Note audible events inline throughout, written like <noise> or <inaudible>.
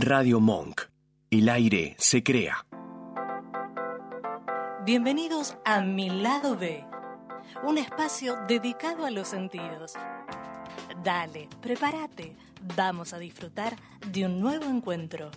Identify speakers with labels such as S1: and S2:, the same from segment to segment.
S1: Radio Monk. El aire se crea.
S2: Bienvenidos a Mi Lado B, un espacio dedicado a los sentidos. Dale, prepárate, vamos a disfrutar de un nuevo encuentro.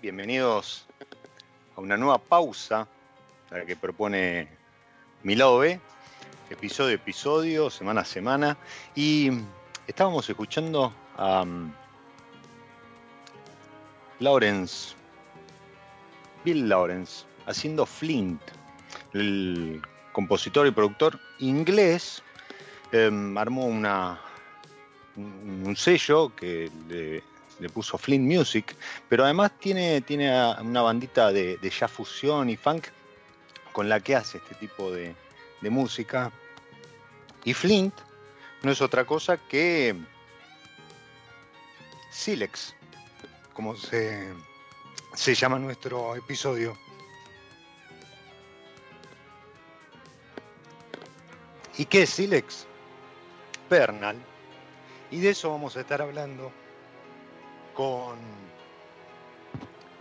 S3: Bienvenidos a una nueva pausa, la que propone mi episodio a episodio, semana a semana. Y estábamos escuchando a um, Lawrence, Bill Lawrence, haciendo Flint, el compositor y productor inglés. Em, armó una, un sello que le le puso Flint Music, pero además tiene, tiene una bandita de, de jazz fusión y funk con la que hace este tipo de, música. Y Flint no es otra cosa que Silex, como se, se llama nuestro episodio. ¿Y qué es Silex? Pernal. Y de eso vamos a estar hablando con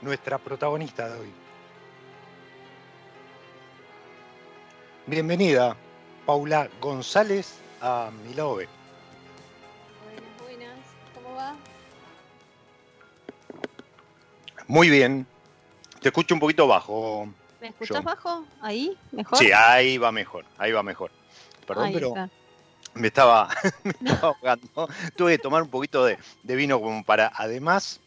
S3: nuestra protagonista de hoy. Bienvenida, Paula González, a Milove.
S4: Buenas, buenas. ¿Cómo va?
S3: Muy bien. Te escucho un poquito bajo.
S4: ¿Me escuchas bajo? ¿Ahí? ¿Mejor?
S3: Sí, ahí va mejor, ahí va mejor. Perdón, pero <laughs> me estaba, ahogando. Tuve que tomar un poquito de, vino como para, además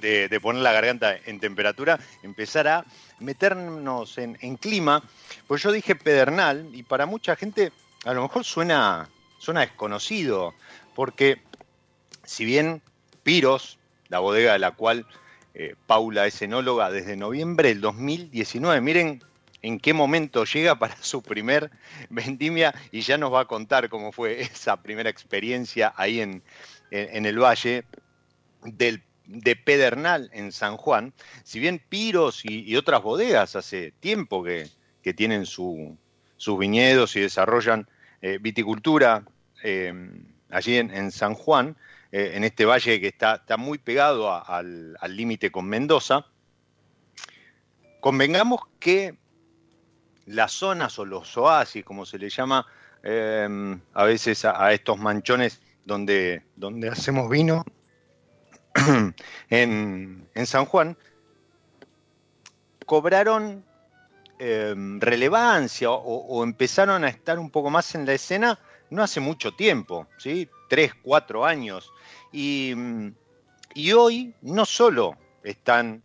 S3: de, poner la garganta en temperatura, empezar a meternos en, clima. Pues yo dije pedernal y para mucha gente a lo mejor suena, suena desconocido, porque si bien Piros, la bodega de la cual eh, Paula es enóloga desde noviembre del 2019, miren en qué momento llega para su primer vendimia y ya nos va a contar cómo fue esa primera experiencia ahí en, el valle del, de Pedernal en San Juan. Si bien Piros y, otras bodegas hace tiempo que, tienen sus viñedos y desarrollan eh, viticultura eh, allí en, San Juan, eh, en este valle que está, está muy pegado al límite con Mendoza, convengamos que las zonas o los oasis, como se le llama em, a veces a, estos manchones donde, donde hacemos vino <clears throat> en, San Juan, cobraron em, relevancia o, empezaron a estar un poco más en la escena no hace mucho tiempo, ¿sí? Tres, cuatro años. Y, y hoy no solo están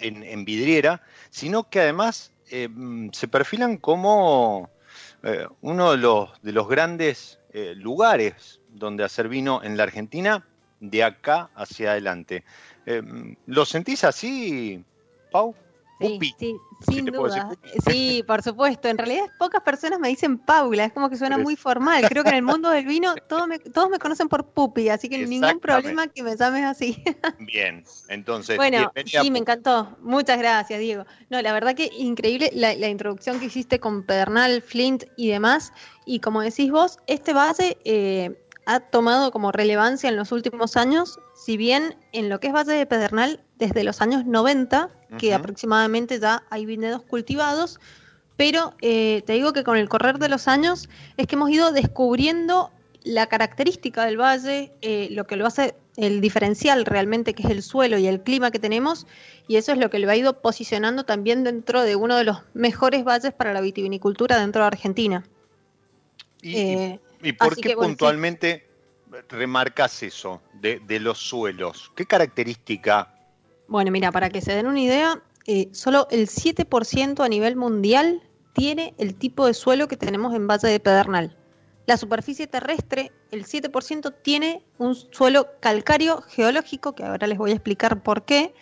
S3: en, vidriera, sino que además eh, se perfilan como eh, uno de los, de los grandes eh, lugares donde hacer vino en la Argentina de acá hacia adelante. ¿Lo sentís así, Pau?
S4: Sí, sí, sin duda. Sí, por supuesto. En realidad pocas personas me dicen Paula, es como que suena muy formal. Creo que en el mundo del vino <laughs> todos me, todos me conocen por Pupi, así que ningún problema que me llames así. <laughs>
S3: Bien, entonces.
S4: Bueno, sí, me encantó. Muchas gracias, Diego. No, la verdad que increíble la, introducción que hiciste con Pedernal, Flint y demás. Y como decís vos, este base eh, ha tomado como relevancia en los últimos años, si bien en lo que es base de Pedernal desde los años 90, que aproximadamente ya hay viñedos cultivados, pero eh, te digo que con el correr de los años es que hemos ido descubriendo la característica del valle, eh, lo que lo hace el diferencial realmente, que es el suelo y el clima que tenemos, y eso es lo que lo ha ido posicionando también dentro de uno de los mejores valles para la vitivinicultura dentro de Argentina.
S3: ¿Y, eh, por qué puntualmente remarcas eso de, de, los suelos? ¿Qué característica
S4: bueno, mira, para que se den una idea, eh, solo el 7% a nivel mundial tiene el tipo de suelo que tenemos en base de Pedernal. La superficie terrestre, el 7% tiene un suelo calcáreo geológico, que ahora les voy a explicar por qué,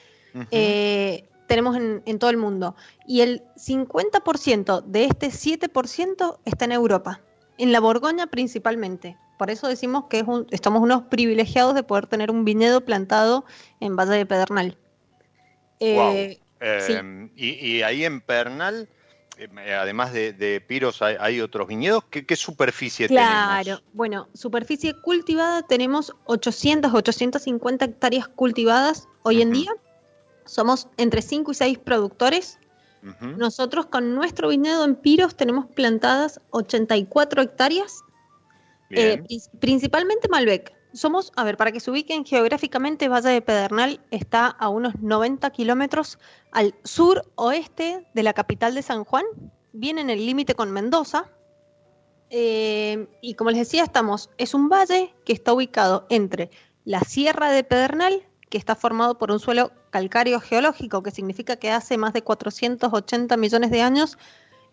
S4: eh, tenemos en, en, todo el mundo. Y el 50% de este 7% está en Europa, en la Borgoña principalmente. Por eso decimos que es estamos unos privilegiados de poder tener un viñedo plantado en base de Pedernal.
S3: Eh, em, y, ahí en Pernal, em, eh, además de, Piros, hay, otros viñedos. ¿Qué, superficie tenemos? Claro,
S4: bueno, superficie cultivada tenemos 800, 850 hectáreas cultivadas hoy en día. Somos entre 5 y 6 productores. Nosotros con nuestro viñedo en Piros tenemos plantadas 84 hectáreas, eh, principalmente Malbec somos, a ver, para que se ubiquen geográficamente, Valle de Pedernal está a unos 90 kilómetros al sur oeste de la capital de San Juan, viene en el límite con Mendoza. Eh, y como les decía, estamos, es un valle que está ubicado entre la Sierra de Pedernal, que está formado por un suelo calcáreo geológico, que significa que hace más de 480 millones de años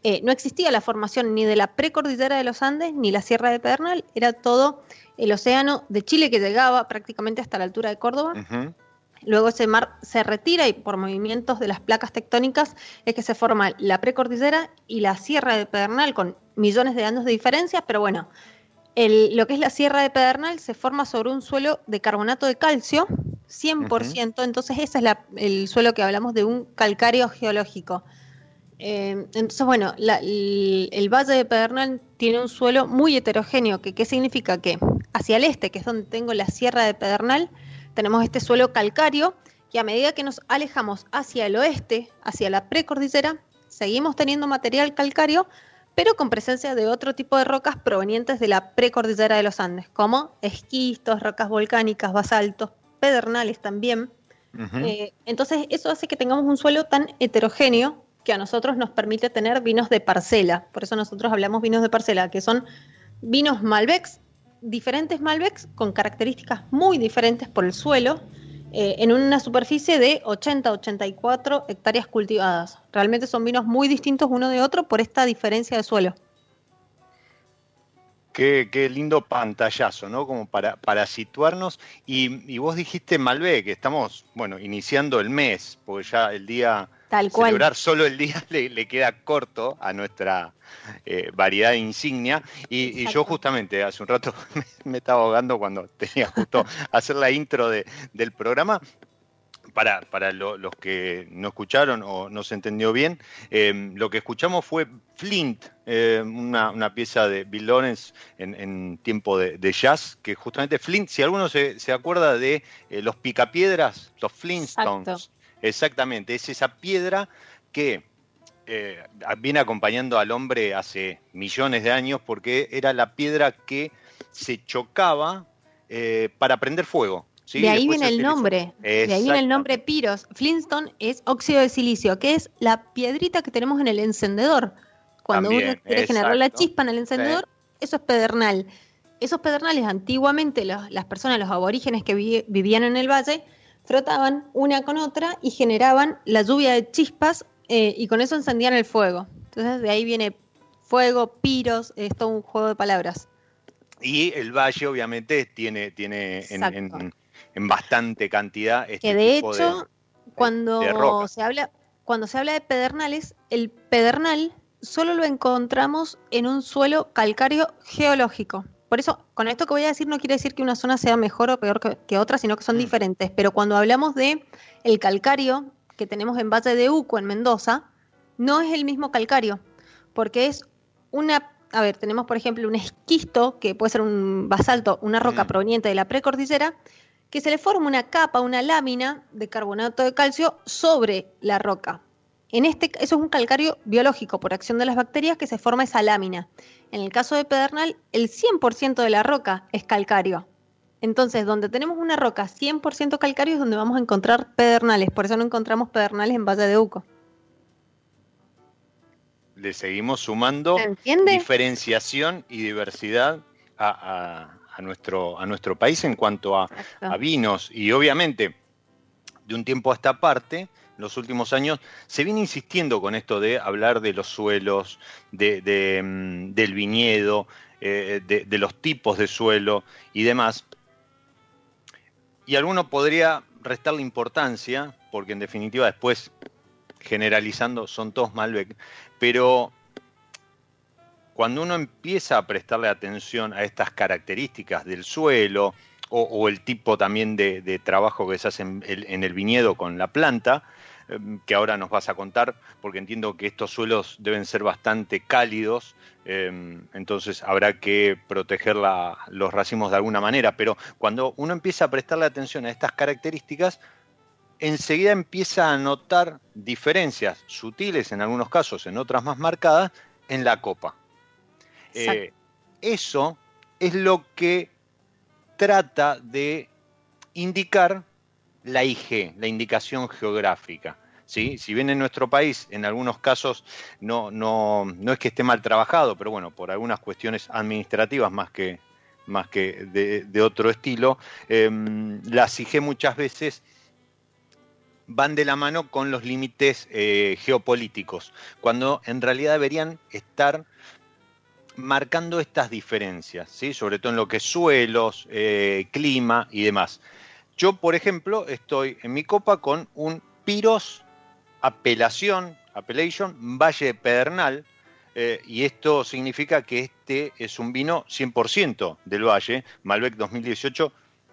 S4: eh, no existía la formación ni de la precordillera de los Andes ni la Sierra de Pedernal, era todo el océano de Chile que llegaba prácticamente hasta la altura de Córdoba. Luego ese mar se retira y por movimientos de las placas tectónicas es que se forma la precordillera y la Sierra de Pedernal con millones de años de diferencia, pero bueno, lo que es la Sierra de Pedernal se forma sobre un suelo de carbonato de calcio, 100%, entonces ese es el suelo que hablamos de un calcáreo geológico. Eh, entonces, bueno, el, Valle de Pedernal tiene un suelo muy heterogéneo, que, ¿qué significa? Que hacia el este, que es donde tengo la Sierra de Pedernal, tenemos este suelo calcáreo, y a medida que nos alejamos hacia el oeste, hacia la precordillera, seguimos teniendo material calcáreo, pero con presencia de otro tipo de rocas provenientes de la precordillera de los Andes, como esquistos, rocas volcánicas, basaltos, pedernales también. Eh, entonces, eso hace que tengamos un suelo tan heterogéneo que a nosotros nos permite tener vinos de parcela. Por eso nosotros hablamos vinos de parcela, que son vinos Malbecs, diferentes Malbecs con características muy diferentes por el suelo, eh, en una superficie de 80-84 hectáreas cultivadas. Realmente son vinos muy distintos uno de otro por esta diferencia de suelo.
S3: Qué, lindo pantallazo, ¿no? Como para, para situarnos. Y, vos dijiste Malbec, estamos, bueno, iniciando el mes, porque ya el día Tal cual. Celebrar solo el día <laughs> le, queda corto a nuestra eh, variedad insignia. Y, yo justamente hace un rato <laughs> me, estaba ahogando cuando tenía justo <laughs> hacer la intro del programa. Para, para los que no escucharon o no se entendió bien, em, lo que escuchamos fue Flint, em, una, pieza de Bill Lawrence en, tiempo de, jazz, que justamente Flint, si alguno se, se acuerda de eh, los picapiedras, los Flintstones, Exactamente, es esa piedra que eh, viene acompañando al hombre hace millones de años porque era la piedra que se chocaba eh, para prender fuego.
S4: De ahí viene el nombre, de ahí viene el nombre Piros. Flintstone es óxido de silicio, que es la piedrita que tenemos en el encendedor. Cuando uno quiere generar la chispa en el encendedor, eso es pedernal. Esos pedernales antiguamente las personas, los aborígenes que vivían en el valle, frotaban una con otra y generaban la lluvia de chispas eh, y con eso encendían el fuego. Entonces de ahí viene fuego, piros, es todo un juego de palabras.
S3: Y el valle obviamente tiene, tiene en, bastante cantidad
S4: este que de hecho cuando se habla cuando se habla de pedernales el pedernal solo lo encontramos en un suelo calcáreo geológico por eso, con esto que voy a decir no quiere decir que una zona sea mejor o peor que, otra, sino que son mm. diferentes. Pero cuando hablamos de el calcario que tenemos en Valle de Uco, en Mendoza, no es el mismo calcario, porque es una, a ver, tenemos por ejemplo un esquisto, que puede ser un basalto, una roca mm. proveniente de la precordillera, que se le forma una capa, una lámina de carbonato de calcio sobre la roca. En este, eso es un calcario biológico por acción de las bacterias que se forma esa lámina. En el caso de Pedernal, el 100% de la roca es calcario. Entonces, donde tenemos una roca 100% calcario es donde vamos a encontrar pedernales. Por eso no encontramos pedernales en Valle de Uco.
S3: Le seguimos sumando diferenciación y diversidad a, nuestro, a nuestro país en cuanto a, a vinos. Y obviamente, de un tiempo a esta parte, los últimos años, se viene insistiendo con esto de hablar de los suelos, de, mm, del viñedo, eh, de, los tipos de suelo y demás. Y alguno podría restarle importancia, porque en definitiva después, generalizando, son todos Malbec, pero cuando uno empieza a prestarle atención a estas características del suelo, o, el tipo también de, trabajo que se hace en el viñedo con la planta, que ahora nos vas a contar, porque entiendo que estos suelos deben ser bastante cálidos, em, entonces habrá que proteger los racimos de alguna manera, pero cuando uno empieza a prestarle atención a estas características, enseguida empieza a notar diferencias sutiles en algunos casos, en otras más marcadas, en la copa. Eh, eso es lo que trata de indicar la IG, la indicación geográfica. ¿sí? Si bien en nuestro país en algunos casos no, no, no es que esté mal trabajado, pero bueno, por algunas cuestiones administrativas más que, más que de, otro estilo, em, las IG muchas veces van de la mano con los límites eh, geopolíticos, cuando en realidad deberían estar marcando estas diferencias, ¿sí? sobre todo en lo que es suelos, eh, clima y demás. Yo, por ejemplo, estoy en mi copa con un Piros Apelación, Appellation Valle Pedernal, eh, y esto significa que este es un vino 100% del Valle, Malbec 2018,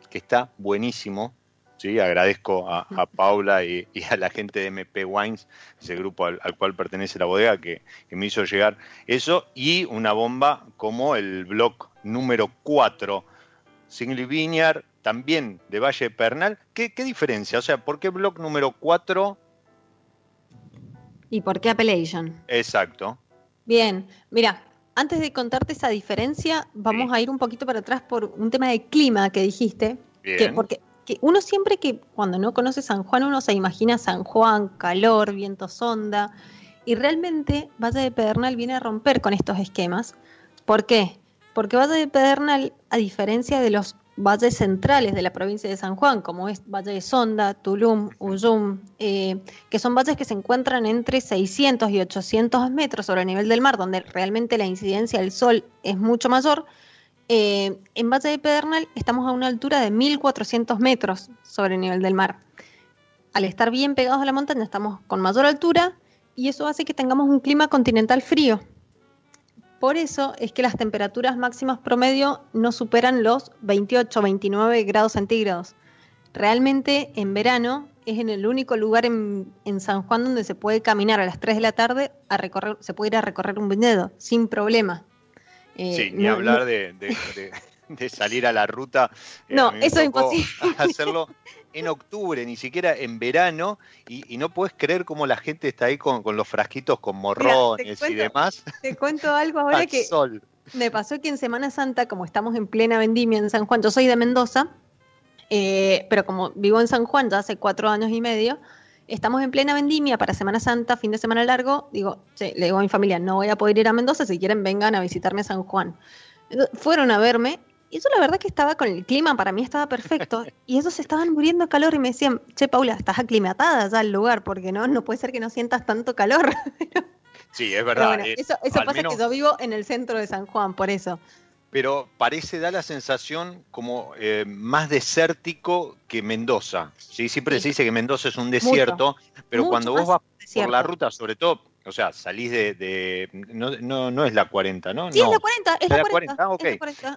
S3: que está buenísimo. ¿sí? Agradezco a, Paula y, a la gente de MP Wines, ese grupo al, cual pertenece la bodega, que, me hizo llegar eso, y una bomba como el blog número 4, Single Vineyard, también de Valle Pernal. ¿Qué, diferencia? O sea, ¿por qué blog número 4?
S4: ¿Y por qué Appellation?
S3: Exacto.
S4: Bien, mira, antes de contarte esa diferencia, vamos a ir un poquito para atrás por un tema de clima que dijiste. Bien. porque que uno siempre que cuando no conoce San Juan, uno se imagina San Juan, calor, viento sonda, y realmente Valle de Pedernal viene a romper con estos esquemas. ¿Por qué? Porque Valle de Pedernal, a diferencia de los valles centrales de la provincia de San Juan, como es Valle de Sonda, Tulum, Uyum, eh, que son valles que se encuentran entre 600 y 800 metros sobre el nivel del mar, donde realmente la incidencia del sol es mucho mayor. Eh, en Valle de Pedernal estamos a una altura de 1400 metros sobre el nivel del mar. Al estar bien pegados a la montaña estamos con mayor altura y eso hace que tengamos un clima continental frío. Por eso es que las temperaturas máximas promedio no superan los 28, 29 grados centígrados. Realmente en verano es en el único lugar en, San Juan donde se puede caminar a las 3 de la tarde, a recorrer, se puede ir a recorrer un viñedo sin problema.
S3: Eh, sí, ni hablar de, salir a la ruta.
S4: Eh, no, eso es imposible. <laughs>
S3: Hacerlo en octubre, ni siquiera en verano, y, no puedes creer cómo la gente está ahí con, los frasquitos con morrones y demás.
S4: Te cuento algo ahora que me pasó que en Semana Santa, como estamos en plena vendimia en San Juan, yo soy de Mendoza, eh, pero como vivo en San Juan ya hace cuatro años y medio, estamos en plena vendimia para Semana Santa, fin de semana largo, digo, le digo a mi familia, no voy a poder ir a Mendoza, si quieren vengan a visitarme a San Juan. Fueron a verme y yo la verdad que estaba con el clima, para mí estaba perfecto. <laughs> Y ellos estaban muriendo de calor y me decían, che, Paula, estás aclimatada ya al lugar, porque no, no puede ser que no sientas tanto calor. <laughs>
S3: sí, es verdad.
S4: Eh, eso, pasa que yo vivo en el centro de San Juan, por eso.
S3: Pero parece, da la sensación como eh, más desértico que Mendoza. ¿sí? Siempre se dice que Mendoza es un desierto, pero cuando vos vas por la ruta, sobre todo o sea, salís de. no, no, no, es la 40, ¿no?
S4: Sí, es la 40, es la 40.
S3: Ah, ok.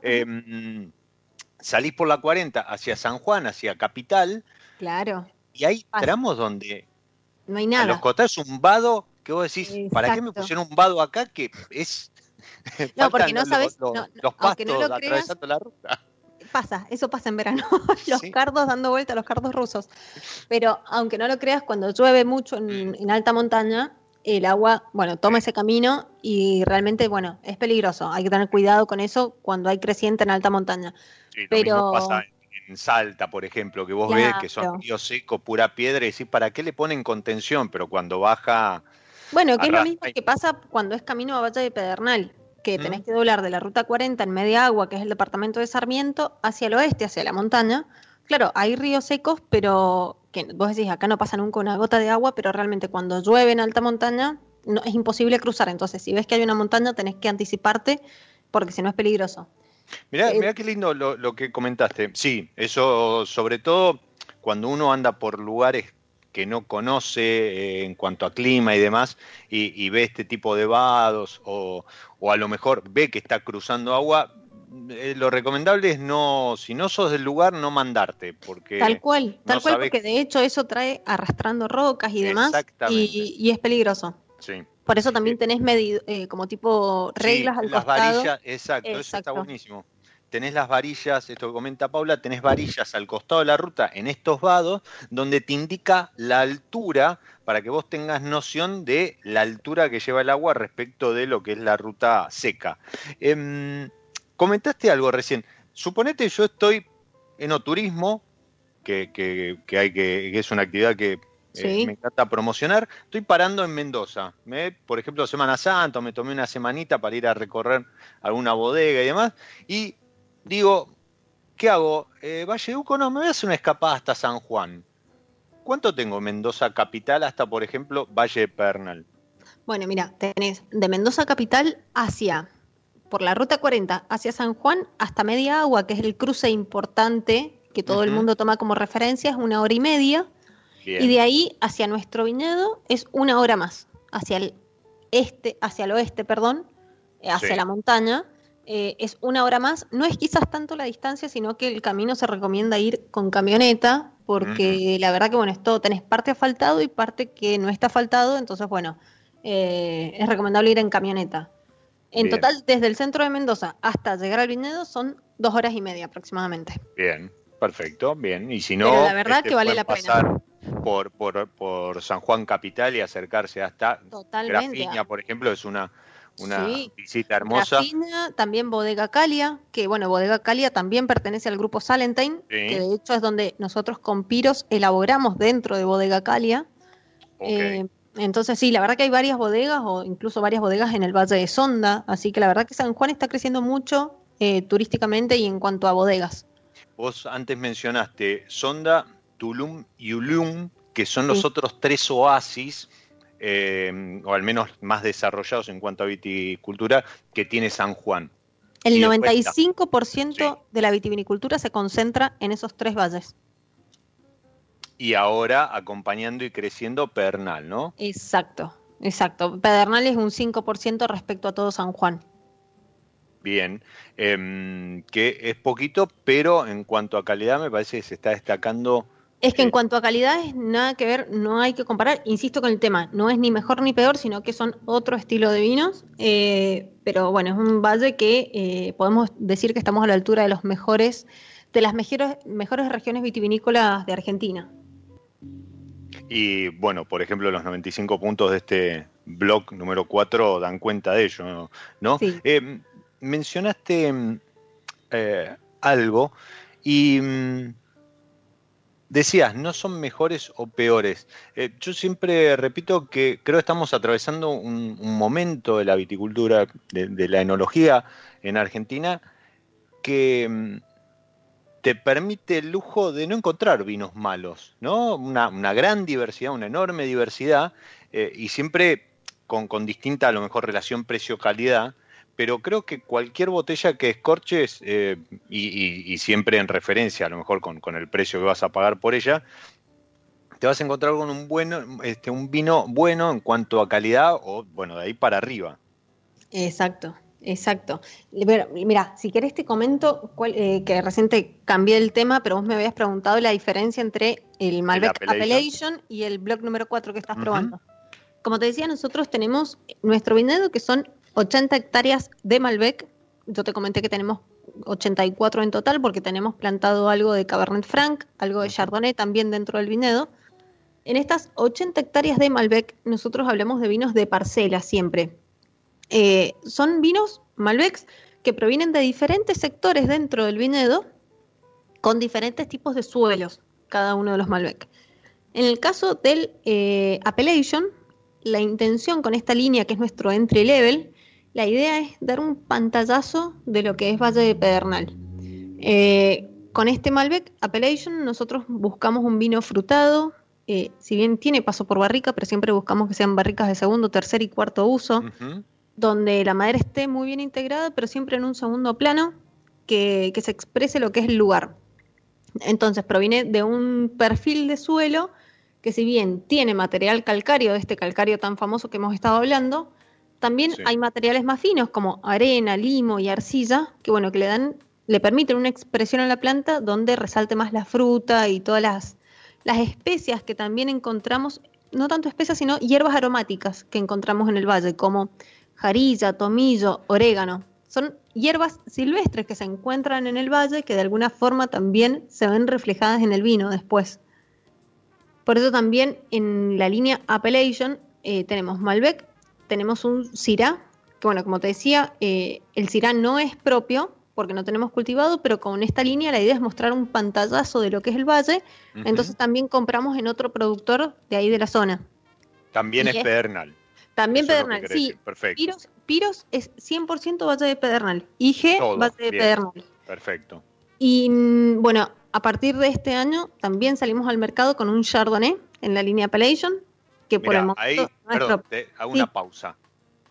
S3: Em, salís por la 40 hacia San Juan, hacia Capital.
S4: Claro.
S3: Y hay tramos donde.
S4: No hay nada. A
S3: los costados un vado que vos decís, ¿para qué me pusieron un vado acá que es.
S4: no, <laughs> porque no sabes.
S3: Los, los pastos atravesando la ruta
S4: pasa, eso pasa en verano, <laughs> los cardos dando vuelta, los cardos rusos. Pero aunque no lo creas, cuando llueve mucho en alta montaña, el agua, bueno, toma ese camino y realmente, bueno, es peligroso. Hay que tener cuidado con eso cuando hay creciente en alta montaña.
S3: Sí, Pero pasa en Salta, por ejemplo, que vos ves que son ríos secos, pura piedra, y decís, ¿para qué le ponen contención? Pero cuando baja...
S4: Bueno, que es lo mismo que pasa cuando es camino a Valle de Pedernal, que tenés que doblar de la ruta 40 en media agua, que es el departamento de Sarmiento, hacia el oeste, hacia la montaña. Claro, hay ríos secos, pero que vos decís, acá no pasa nunca una gota de agua, pero realmente cuando llueve en alta montaña no, es imposible cruzar. Entonces, si ves que hay una montaña, tenés que anticiparte porque si no es peligroso.
S3: Mirá, eh, qué lindo lo, que comentaste. Sí, eso sobre todo cuando uno anda por lugares que no conoce eh, en cuanto a clima y demás, y, ve este tipo de vados, o, o, a lo mejor ve que está cruzando agua, eh, lo recomendable es no, si no sos del lugar, no mandarte, porque...
S4: Tal cual, tal cual, porque de hecho eso trae arrastrando rocas y demás, y, es peligroso.
S3: Sí.
S4: Por eso también tenés medido, eh, como tipo reglas al
S3: las varillas, exacto, eso está buenísimo. Tenés las varillas, esto que comenta Paula, tenés varillas al costado de la ruta en estos vados, donde te indica la altura para que vos tengas noción de la altura que lleva el agua respecto de lo que es la ruta seca. Eh, comentaste algo recién. Suponete yo estoy en o turismo, que, que, hay que, es una actividad que eh, me encanta promocionar. Estoy parando en Mendoza. Me, por ejemplo, Semana Santa, me tomé una semanita para ir a recorrer alguna bodega y demás. Y digo, ¿qué hago? Eh, Valle de Uco, no, me voy a hacer una escapada hasta San Juan. ¿Cuánto tengo Mendoza capital hasta, por ejemplo, Valle de Pernal?
S4: Bueno, mira, tenés de Mendoza capital hacia por la ruta 40 hacia San Juan hasta Media Agua, que es el cruce importante que todo el mundo toma como referencia, es una hora y media. Y de ahí hacia nuestro viñedo es una hora más, hacia el este, hacia el oeste, perdón, eh, hacia la montaña. Eh, es una hora más. No es quizás tanto la distancia, sino que el camino se recomienda ir con camioneta, porque la verdad que bueno, esto tenés parte asfaltado y parte que no está asfaltado, entonces bueno, eh, es recomendable ir en camioneta. En total, desde el centro de Mendoza hasta llegar al viñedo son dos horas y media aproximadamente.
S3: Bien, perfecto, bien. Y si no,
S4: la verdad este, que vale la pena.
S3: Por, por, por San Juan Capital y acercarse hasta Grafiña, por ejemplo, es una, una visita hermosa.
S4: Grafiña, también Bodega Calia, que bueno, Bodega Calia también pertenece al grupo Salentine, que de hecho es donde nosotros con Piros elaboramos dentro de Bodega Calia. Eh, entonces sí, la verdad que hay varias bodegas o incluso varias bodegas en el Valle de Sonda, así que la verdad que San Juan está creciendo mucho eh, turísticamente y en cuanto a bodegas.
S3: Vos antes mencionaste Sonda, Tulum y Ulum, que son los otros tres oasis, eh, o al menos más desarrollados en cuanto a viticultura, que tiene San Juan.
S4: El 95% de la vitivinicultura se concentra en esos tres valles
S3: y ahora acompañando y creciendo Pedernal, ¿no?
S4: Exacto, exacto. Pedernal es un 5% respecto a todo San Juan.
S3: Bien, em, que es poquito, pero en cuanto a calidad me parece que se está destacando.
S4: Es que en eh, cuanto a calidad es nada que ver, no hay que comparar, insisto con el tema, no es ni mejor ni peor, sino que son otro estilo de vinos, eh, pero bueno, es un valle que eh, podemos decir que estamos a la altura de los mejores, de las mejores, mejores regiones vitivinícolas de Argentina.
S3: Y bueno, por ejemplo, los 95 puntos de este blog número 4 dan cuenta de ello, ¿no? Eh, mencionaste mm, eh, algo y mm, decías, no son mejores o peores. Eh, yo siempre repito que creo que estamos atravesando un, momento de la viticultura, de, la enología en Argentina, que mm, te permite el lujo de no encontrar vinos malos, ¿no? Una, gran diversidad, una enorme diversidad, eh, y siempre con, con distinta, a lo mejor, relación precio-calidad pero creo que cualquier botella que escorches, eh, y, siempre en referencia, a lo mejor con, el precio que vas a pagar por ella, te vas a encontrar con un, bueno, este, un vino bueno en cuanto a calidad o, bueno, de ahí para arriba.
S4: Exacto. Exacto. Mira, si querés te comento eh, que reciente cambié el tema, pero vos me habías preguntado la diferencia entre el Malbec Appellation. y el block número 4 que estás probando. Como te decía, nosotros tenemos nuestro viñedo que son 80 hectáreas de Malbec. Yo te comenté que tenemos 84 en total porque tenemos plantado algo de Cabernet Franc, algo de Chardonnay también dentro del viñedo. En estas 80 hectáreas de Malbec nosotros hablamos de vinos de parcela siempre. Eh, son vinos Malbecs que provienen de diferentes sectores dentro del viñedo con diferentes tipos de suelos, cada uno de los Malbec. En el caso del eh, Appellation, la intención con esta línea, que es nuestro entry level, la idea es dar un pantallazo de lo que es Valle de Pedernal. Eh, con este Malbec Appellation nosotros buscamos un vino frutado, eh, si bien tiene paso por barrica, pero siempre buscamos que sean barricas de segundo, tercer y cuarto uso, donde la madera esté muy bien integrada, pero siempre en un segundo plano, que, que se exprese lo que es el lugar. Entonces proviene de un perfil de suelo que si bien tiene material calcáreo, de este calcario tan famoso que hemos estado hablando, también hay materiales más finos como arena, limo y arcilla, que bueno, que le dan, le permiten una expresión a la planta donde resalte más la fruta y todas las, las especias que también encontramos, no tanto especias, sino hierbas aromáticas que encontramos en el valle, como jarilla, tomillo, orégano. Son hierbas silvestres que se encuentran en el valle que de alguna forma también se ven reflejadas en el vino después. Por eso también en la línea Appellation eh, tenemos Malbec, tenemos un Syrah, que bueno, como te decía, eh, el Syrah no es propio porque no tenemos cultivado, pero con esta línea la idea es mostrar un pantallazo de lo que es el valle, entonces también compramos en otro productor de ahí de la zona.
S3: También es, Pedernal.
S4: También Pedernal, sí. Perfecto. Piros, es 100% Valle de Pedernal. IG, Valle de Pedernal.
S3: Perfecto.
S4: Y mm, bueno, a partir de este año también salimos al mercado con un Chardonnay en la línea Appellation, que por el momento
S3: ahí, perdón, hago una pausa.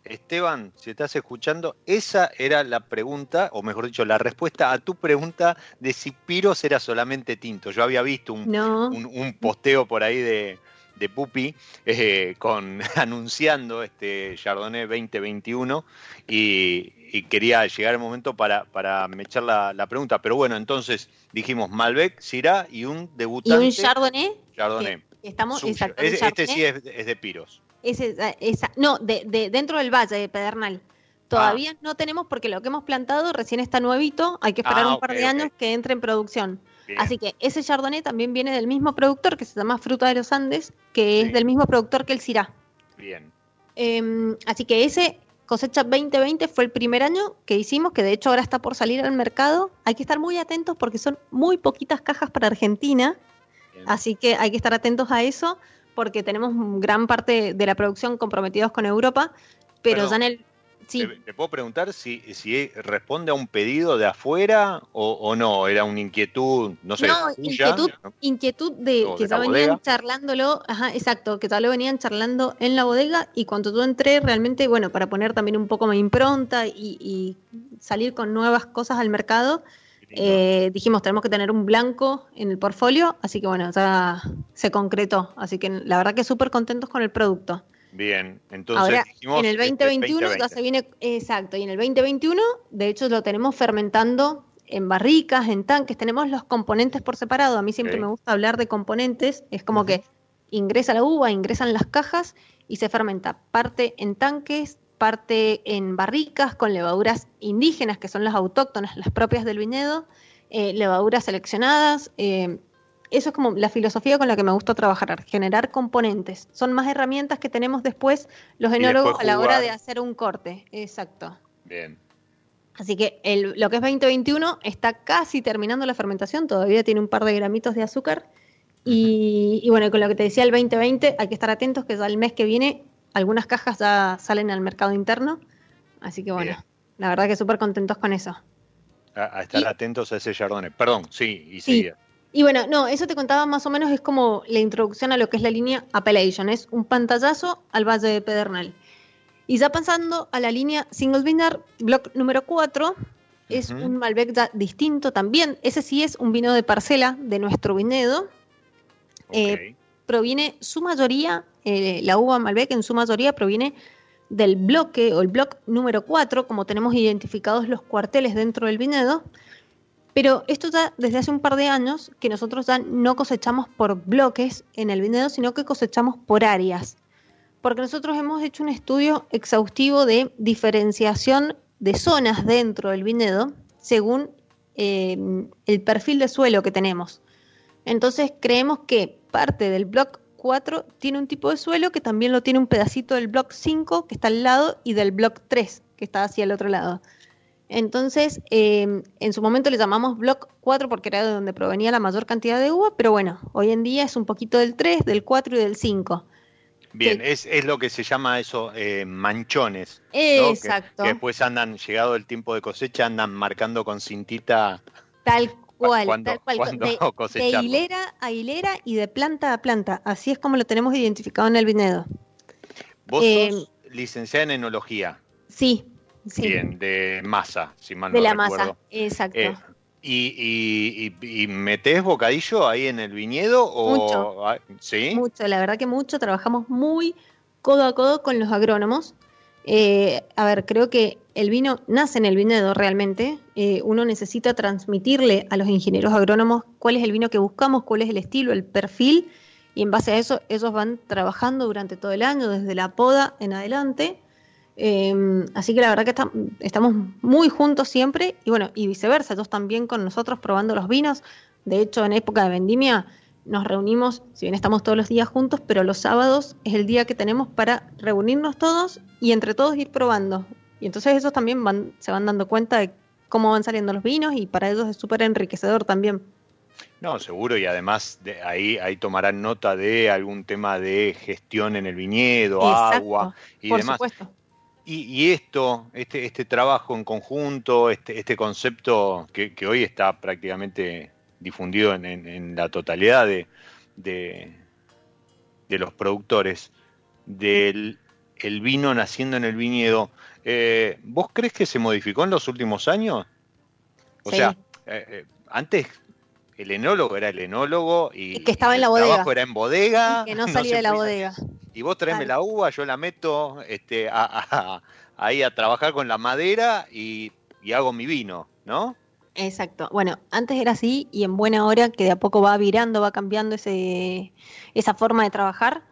S3: Esteban, si estás escuchando, esa era la pregunta, o mejor dicho, la respuesta a tu pregunta de si Piros era solamente tinto. Yo había visto un, un, posteo por ahí de, de Pupi eh, con, <laughs> anunciando este Chardonnay 2021 y, quería llegar el momento para, para me echar la, pregunta. Pero bueno, entonces dijimos Malbec, Syrah y un debutante.
S4: ¿Y un Chardonnay?
S3: Chardonnay.
S4: Estamos,
S3: este sí es, de Piros.
S4: esa, no, de, dentro del valle de Pedernal. Todavía ah. no tenemos porque lo que hemos plantado recién está nuevito, hay que esperar ah, un par de años que entre en producción. Así que ese Chardonnay también viene del mismo productor que se llama Fruta de los Andes, que es del mismo productor que el Syrah.
S3: Bien.
S4: Em, así que ese cosecha 2020 fue el primer año que hicimos, que de hecho ahora está por salir al mercado. Hay que estar muy atentos porque son muy poquitas cajas para Argentina Así que hay que estar atentos a eso porque tenemos gran parte de la producción comprometidos con Europa, pero ya en el...
S3: Sí. ¿Te, puedo preguntar si, si responde a un pedido de afuera o, no? ¿Era una inquietud, no sé,
S4: no, inquietud, inquietud de que ya venían charlándolo, ajá, exacto, que ya lo venían charlando en la bodega y cuando yo entré realmente, bueno, para poner también un poco mi impronta y salir con nuevas cosas al mercado, eh, dijimos, tenemos que tener un blanco en el portfolio, así que bueno, ya se concretó. Así que la verdad que súper contentos con el producto.
S3: Bien, entonces
S4: en el 2021 este, ya se viene, exacto, y en el 2021, de hecho lo tenemos fermentando en barricas, en tanques, tenemos los componentes por separado. A mí siempre me gusta hablar de componentes, es como que ingresa la uva, ingresan las cajas y se fermenta parte en tanques, parte en barricas con levaduras indígenas, que son las autóctonas, las propias del viñedo, eh, levaduras seleccionadas. Eh, eso es como la filosofía con la que me gusta trabajar, generar componentes. Son más herramientas que tenemos después los enólogos a la hora de hacer un corte. Exacto.
S3: Bien.
S4: Así que lo que es 2021 está casi terminando la fermentación, todavía tiene un par de gramitos de azúcar Y, bueno, con lo que te decía el 2020, hay que estar atentos que ya el mes que viene algunas cajas ya salen al mercado interno. Así que bueno, la verdad que súper contentos con eso.
S3: A, estar atentos a ese Chardonnay. Perdón, sí, y sí.
S4: Y bueno, no, eso te contaba más o menos, es como la introducción a lo que es la línea Appellation, es un pantallazo al Valle de Pedernal. Y ya pasando a la línea Single Vineyard, block número 4, es un Malbec distinto también. Ese sí es un vino de parcela de nuestro viñedo. Eh, proviene su mayoría, eh, la uva Malbec en su mayoría proviene del bloque o el block número 4, como tenemos identificados los cuarteles dentro del viñedo. Pero esto ya desde hace un par de años que nosotros ya no cosechamos por bloques en el viñedo, sino que cosechamos por áreas porque nosotros hemos hecho un estudio exhaustivo de diferenciación de zonas dentro del viñedo según eh, el perfil de suelo que tenemos. Entonces creemos que parte del block 4 tiene un tipo de suelo que también lo tiene un pedacito del block 5 que está al lado y del block 3 que está hacia el otro lado. Entonces, eh, en su momento le llamamos block 4 porque era de donde provenía la mayor cantidad de uva, pero bueno, hoy en día es un poquito del 3, del 4 y del 5.
S3: Bien, es, es, lo que se llama eso, eh, manchones.
S4: Exacto.
S3: Que, después andan, llegado el tiempo de cosecha, andan marcando con cintita.
S4: Tal cual, tal cual. <laughs> de, hilera a hilera y de planta a planta. Así es como lo tenemos identificado en el viñedo.
S3: Vos eh, sos licenciada en enología.
S4: Sí, sí.
S3: Bien, de masa, si mal
S4: de
S3: no
S4: la masa, exacto. Eh,
S3: ¿Y, y, metés bocadillo ahí en el viñedo? O,
S4: mucho. ¿Sí? Mucho, la verdad que mucho. Trabajamos muy codo a codo con los agrónomos. Eh, a ver, creo que el vino nace en el viñedo realmente. Eh, uno necesita transmitirle a los ingenieros agrónomos cuál es el vino que buscamos, cuál es el estilo, el perfil, y en base a eso ellos van trabajando durante todo el año, desde la poda en adelante, Em, así que la verdad que estamos muy juntos siempre y bueno, y viceversa, ellos también con nosotros probando los vinos. De hecho, en época de vendimia nos reunimos, si bien estamos todos los días juntos, pero los sábados es el día que tenemos para reunirnos todos y entre todos ir probando. Y entonces ellos también van, se van dando cuenta de cómo van saliendo los vinos y para ellos es súper enriquecedor también.
S3: No, seguro, y además de ahí, ahí tomarán nota de algún tema de gestión en el viñedo, agua y
S4: por
S3: demás.
S4: Supuesto.
S3: Y, esto, este, este trabajo en conjunto, este, este concepto que, hoy está prácticamente difundido en, la totalidad de, de, los productores, del el vino naciendo en el viñedo, eh, ¿vos crees que se modificó en los últimos años? O sea, eh, eh, antes el enólogo era el enólogo y,
S4: que estaba
S3: en
S4: la bodega.
S3: trabajo era en bodega.
S4: que no <laughs> salía de la bodega.
S3: Y vos traeme la uva, yo la meto este, ahí a trabajar con la madera y, hago mi vino, ¿no?
S4: Exacto. Bueno, antes era así y en buena hora que de a poco va virando, va cambiando ese, esa forma de trabajar,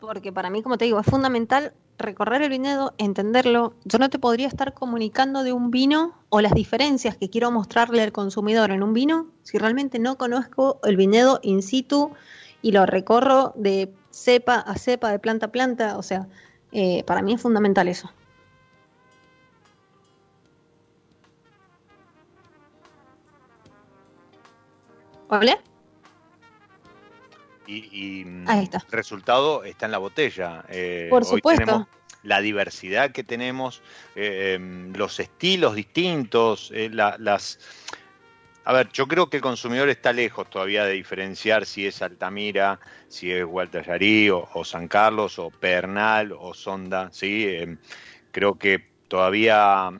S4: porque para mí, como te digo, es fundamental recorrer el viñedo, entenderlo. Yo no te podría estar comunicando de un vino o las diferencias que quiero mostrarle al consumidor en un vino si realmente no conozco el viñedo in situ y lo recorro de cepa a cepa, de planta a planta. O sea, eh, para mí es fundamental eso. ¿Vale?
S3: Y, el resultado está en la botella.
S4: Eh, Por supuesto.
S3: la diversidad que tenemos, eh, em, los estilos distintos, eh, las... A ver, yo creo que el consumidor está lejos todavía de diferenciar si es Altamira, si es Walter o, o, San Carlos, o Pernal, o Sonda, ¿sí? Em, creo que todavía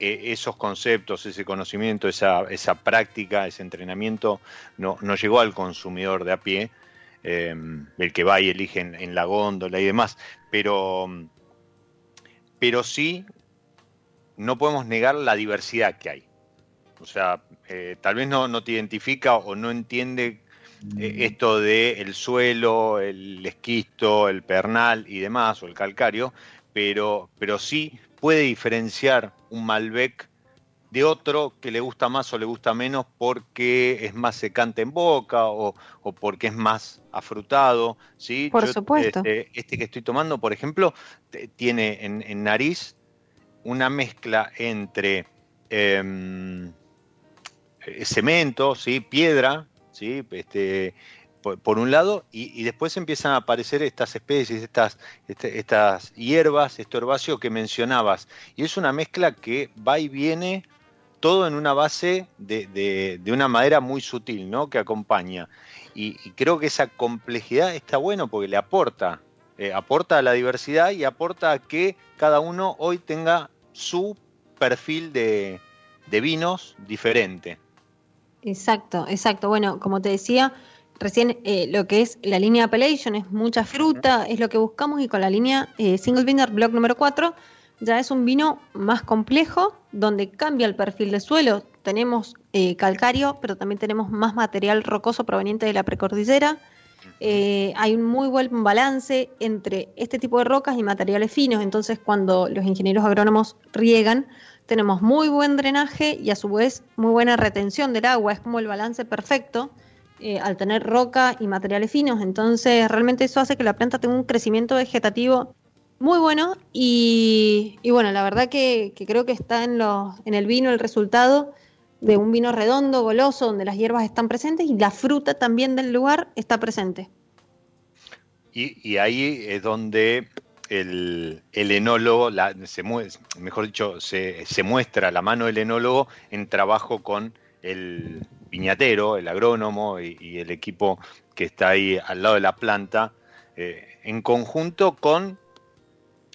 S3: esos conceptos, ese conocimiento, esa, esa práctica, ese entrenamiento no, no llegó al consumidor de a pie Em, el que va y elige en, la góndola y demás, pero, pero sí no podemos negar la diversidad que hay. O sea, eh, tal vez no, no, te identifica o no entiende eh, mm. esto de el suelo, el esquisto, el pernal y demás, o el calcario, pero, pero sí puede diferenciar un Malbec de otro que le gusta más o le gusta menos porque es más secante en boca o, porque es más afrutado. ¿sí?
S4: Por supuesto.
S3: Este, este, que estoy tomando, por ejemplo, tiene en, nariz una mezcla entre em, eh, cemento, ¿sí? piedra, ¿sí? Este, por, un lado, y, después empiezan a aparecer estas especies, estas, este, estas hierbas, esto herbáceo que mencionabas. Y es una mezcla que va y viene todo en una base de, una madera muy sutil, ¿no? Que acompaña. Y, creo que esa complejidad está bueno porque le aporta, eh, aporta a la diversidad y aporta a que cada uno hoy tenga su perfil de, de vinos diferente.
S4: Exacto, exacto. Bueno, como te decía, recién eh, lo que es la línea Appellation es mucha fruta, es lo que buscamos y con la línea eh, Single Vineyard Block número 4 ya es un vino más complejo donde cambia el perfil de suelo. Tenemos eh, calcario, pero también tenemos más material rocoso proveniente de la precordillera. hay un muy buen balance entre este tipo de rocas y materiales finos, entonces cuando los ingenieros agrónomos riegan, tenemos muy buen drenaje y a su vez muy buena retención del agua, es como el balance perfecto eh, al tener roca y materiales finos. Entonces, realmente eso hace que la planta tenga un crecimiento vegetativo muy bueno y, bueno, la verdad que, creo que está en, en el vino el resultado de un vino redondo, goloso, donde las hierbas están presentes y la fruta también del lugar está presente.
S3: Y, ahí es donde el, enólogo, se, mejor dicho, se, se, muestra la mano del enólogo en trabajo con el, viñatero, el agrónomo y, el equipo que está ahí al lado de la planta, eh, en conjunto con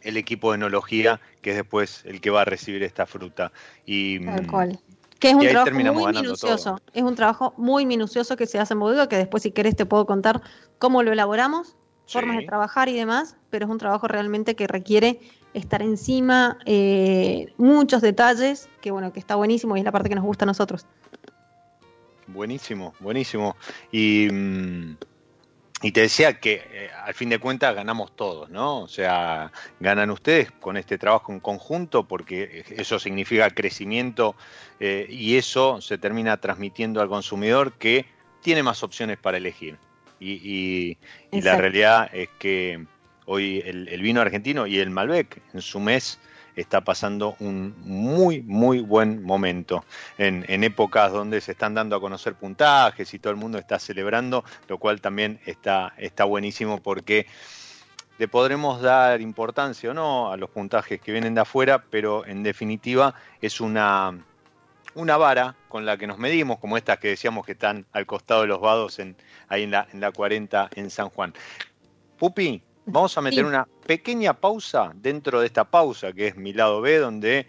S3: el equipo de enología, que es después el que va a recibir esta fruta. Y,
S4: Tal cual. Que es un trabajo muy minucioso. Es un trabajo muy minucioso que se hace en bodega, que después si querés te puedo contar cómo lo elaboramos, formas de trabajar y demás, pero es un trabajo realmente que requiere estar encima, eh, muchos detalles, que bueno, que está buenísimo y es la parte que nos gusta a nosotros.
S3: Buenísimo, buenísimo. Y, mm, y te decía que eh, al fin de cuentas ganamos todos, ¿no? O sea, ganan ustedes con este trabajo en conjunto porque eso significa crecimiento eh, y eso se termina transmitiendo al consumidor que tiene más opciones para elegir. Y, la realidad es que hoy el, el, vino argentino y el Malbec en su mes está pasando un muy, muy buen momento. En, épocas donde se están dando a conocer puntajes y todo el mundo está celebrando, lo cual también está, está buenísimo porque le podremos dar importancia o no a los puntajes que vienen de afuera, pero en definitiva es una, una vara con la que nos medimos, como estas que decíamos que están al costado de los vados en, ahí en la, en la 40 en San Juan. Pupi, Vamos a meter una pequeña pausa dentro de esta pausa, que es mi lado B, donde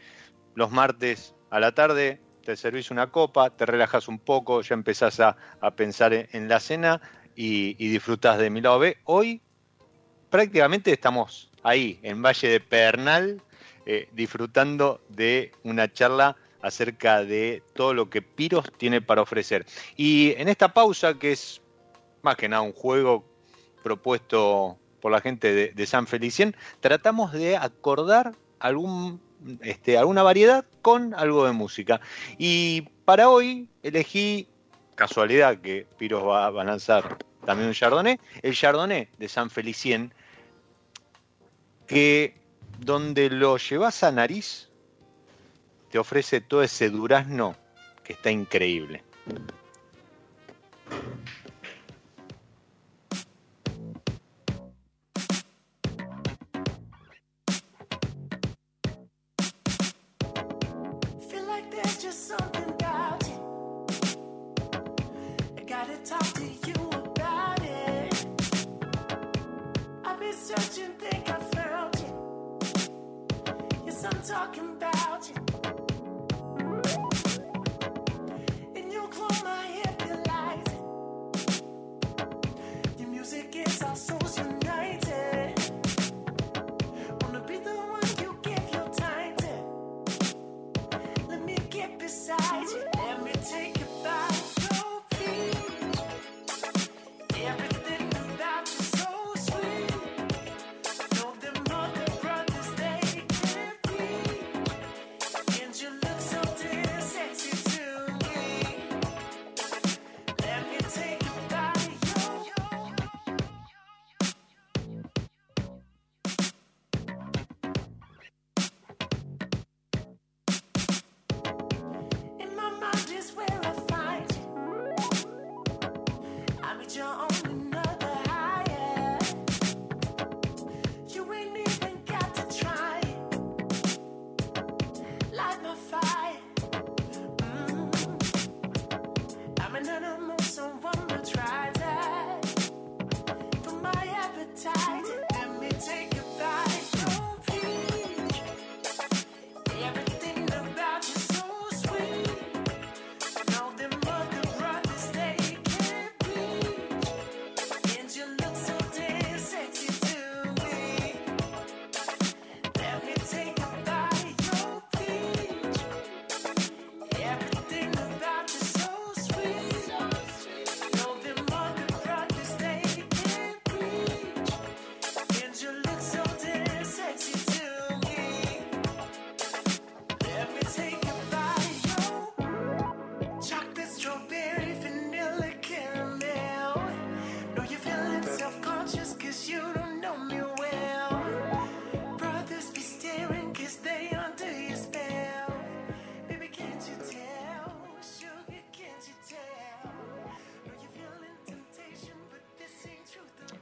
S3: los martes a la tarde te servís una copa, te relajas un poco, ya empezás a, pensar en, la cena y, disfrutas de mi lado B. Hoy prácticamente estamos ahí, en Valle de Pernal, eh, disfrutando de una charla acerca de todo lo que Piros tiene para ofrecer. Y en esta pausa, que es más que nada un juego propuesto por la gente de, San Felicien, tratamos de acordar este, alguna variedad con algo de música. Y para hoy elegí, casualidad que Piros va, a lanzar también un Chardonnay, el Chardonnay de San Felicien, que donde lo llevas a nariz, te ofrece todo ese durazno que está increíble. I've been searching, think I found you. Yes, I'm talking about you.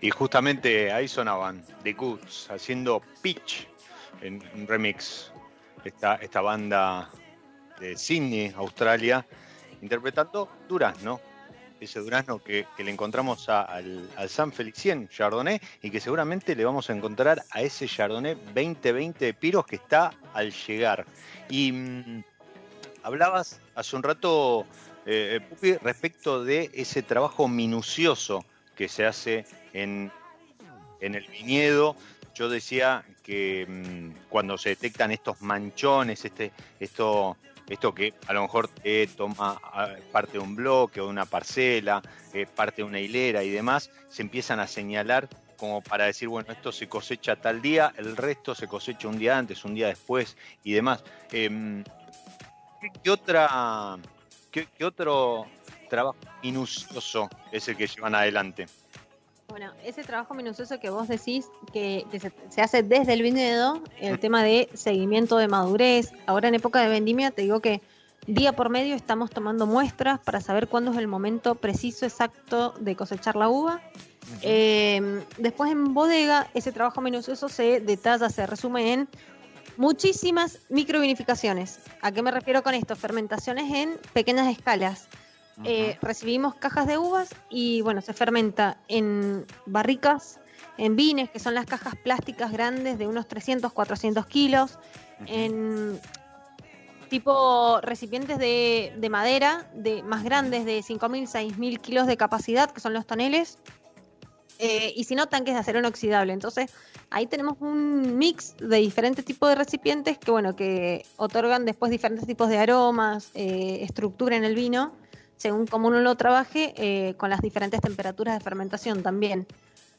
S3: Y justamente ahí sonaban The Goods haciendo Pitch en un remix. Esta, esta banda de Sydney, Australia, interpretando Durazno, ese durazno que, le encontramos al, San Felicien Chardonnay y que seguramente le vamos a encontrar a ese Chardonnay 2020 de Piros que está al llegar. Y mm, hablabas hace un rato, eh, Pupi, respecto de ese trabajo minucioso que se hace en, en el viñedo. Yo decía que mm, cuando se detectan estos manchones, este, esto, esto que a lo mejor toma parte de un bloque o de una parcela, eh, parte de una hilera y demás, se empiezan a señalar como para decir, bueno, esto se cosecha tal día, el resto se cosecha un día antes, un día después y demás. Em, ¿qué, otra, qué, otro trabajo minucioso es el que llevan adelante?
S4: Bueno, ese trabajo minucioso que vos decís que, se, hace desde el viñedo, el tema de seguimiento de madurez. Ahora en época de vendimia te digo que día por medio estamos tomando muestras para saber cuándo es el momento preciso, exacto de cosechar la uva. Eh, después en bodega, ese trabajo minucioso se detalla, se resume en muchísimas microvinificaciones. ¿A qué me refiero con esto? Fermentaciones en pequeñas escalas. Eh, recibimos cajas de uvas y bueno, se fermenta en barricas, en vines, que son las cajas plásticas grandes de unos 300, 400 kilos, en tipo recipientes de, madera de más grandes de 5.000, 6.000 kilos de capacidad, que son los toneles, eh, y si no, tanques de acero inoxidable. Entonces, ahí tenemos un mix de diferentes tipos de recipientes que, bueno, que otorgan después diferentes tipos de aromas, eh, estructura en el vino según cómo uno lo trabaje, eh, con las diferentes temperaturas de fermentación también.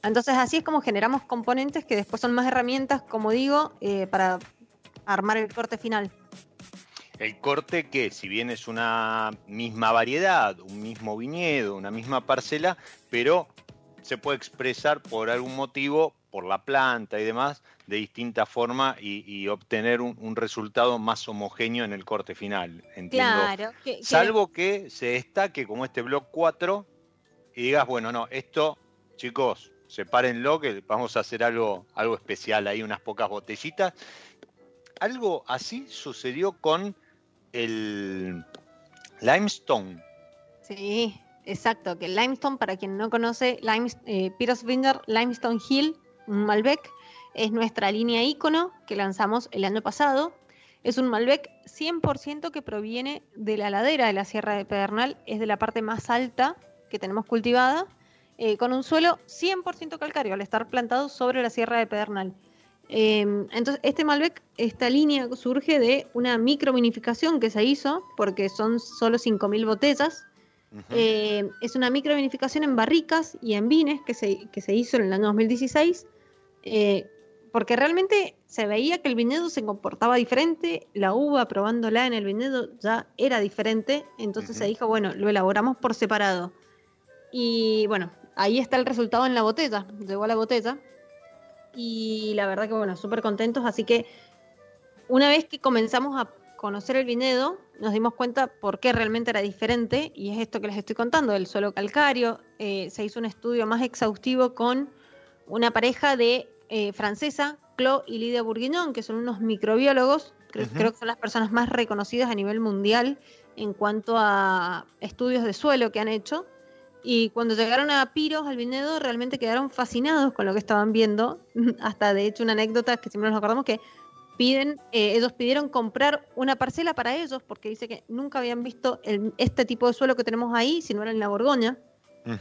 S4: Entonces así es como generamos componentes que después son más herramientas, como digo, eh, para armar el corte final.
S3: El corte que, si bien es una misma variedad, un mismo viñedo, una misma parcela, pero se puede expresar por algún motivo, por la planta y demás, de distinta forma y, obtener un, resultado más homogéneo en el corte final. Entiendo. Claro. Salvo que se destaque como este block 4 y digas, bueno, no, esto, chicos, sepárenlo que vamos a hacer algo, algo especial ahí, unas pocas botellitas. Algo así sucedió con el limestone.
S4: Sí, exacto, que el limestone, para quien no conoce, Lime, eh, Limestone Hill, un Malbec, es nuestra línea icono que lanzamos el año pasado. Es un Malbec 100% que proviene de la ladera de la Sierra de Pedernal, es de la parte más alta que tenemos cultivada, eh, con un suelo 100% calcáreo al estar plantado sobre la Sierra de Pedernal. Em, entonces, este Malbec, esta línea surge de una microvinificación que se hizo, porque son solo 5.000 botellas. Eh, es una microvinificación en barricas y en vines que se, que se hizo en el año 2016. Eh, porque realmente se veía que el viñedo se comportaba diferente, la uva probándola en el viñedo ya era diferente, entonces se dijo, bueno, lo elaboramos por separado. Y bueno, ahí está el resultado en la botella, llegó a la botella. Y la verdad que bueno, súper contentos, así que una vez que comenzamos a conocer el viñedo, nos dimos cuenta por qué realmente era diferente, y es esto que les estoy contando, el suelo calcario, eh, se hizo un estudio más exhaustivo con una pareja de eh, francesa, Clo y Lidia Bourguignon, que son unos microbiólogos, creo, que son las personas más reconocidas a nivel mundial en cuanto a estudios de suelo que han hecho. Y cuando llegaron a Piros, al viñedo, realmente quedaron fascinados con lo que estaban viendo. <laughs> Hasta de hecho una anécdota que siempre nos acordamos que piden, eh, ellos pidieron comprar una parcela para ellos porque dice que nunca habían visto este tipo de suelo que tenemos ahí, si no era en la Borgoña.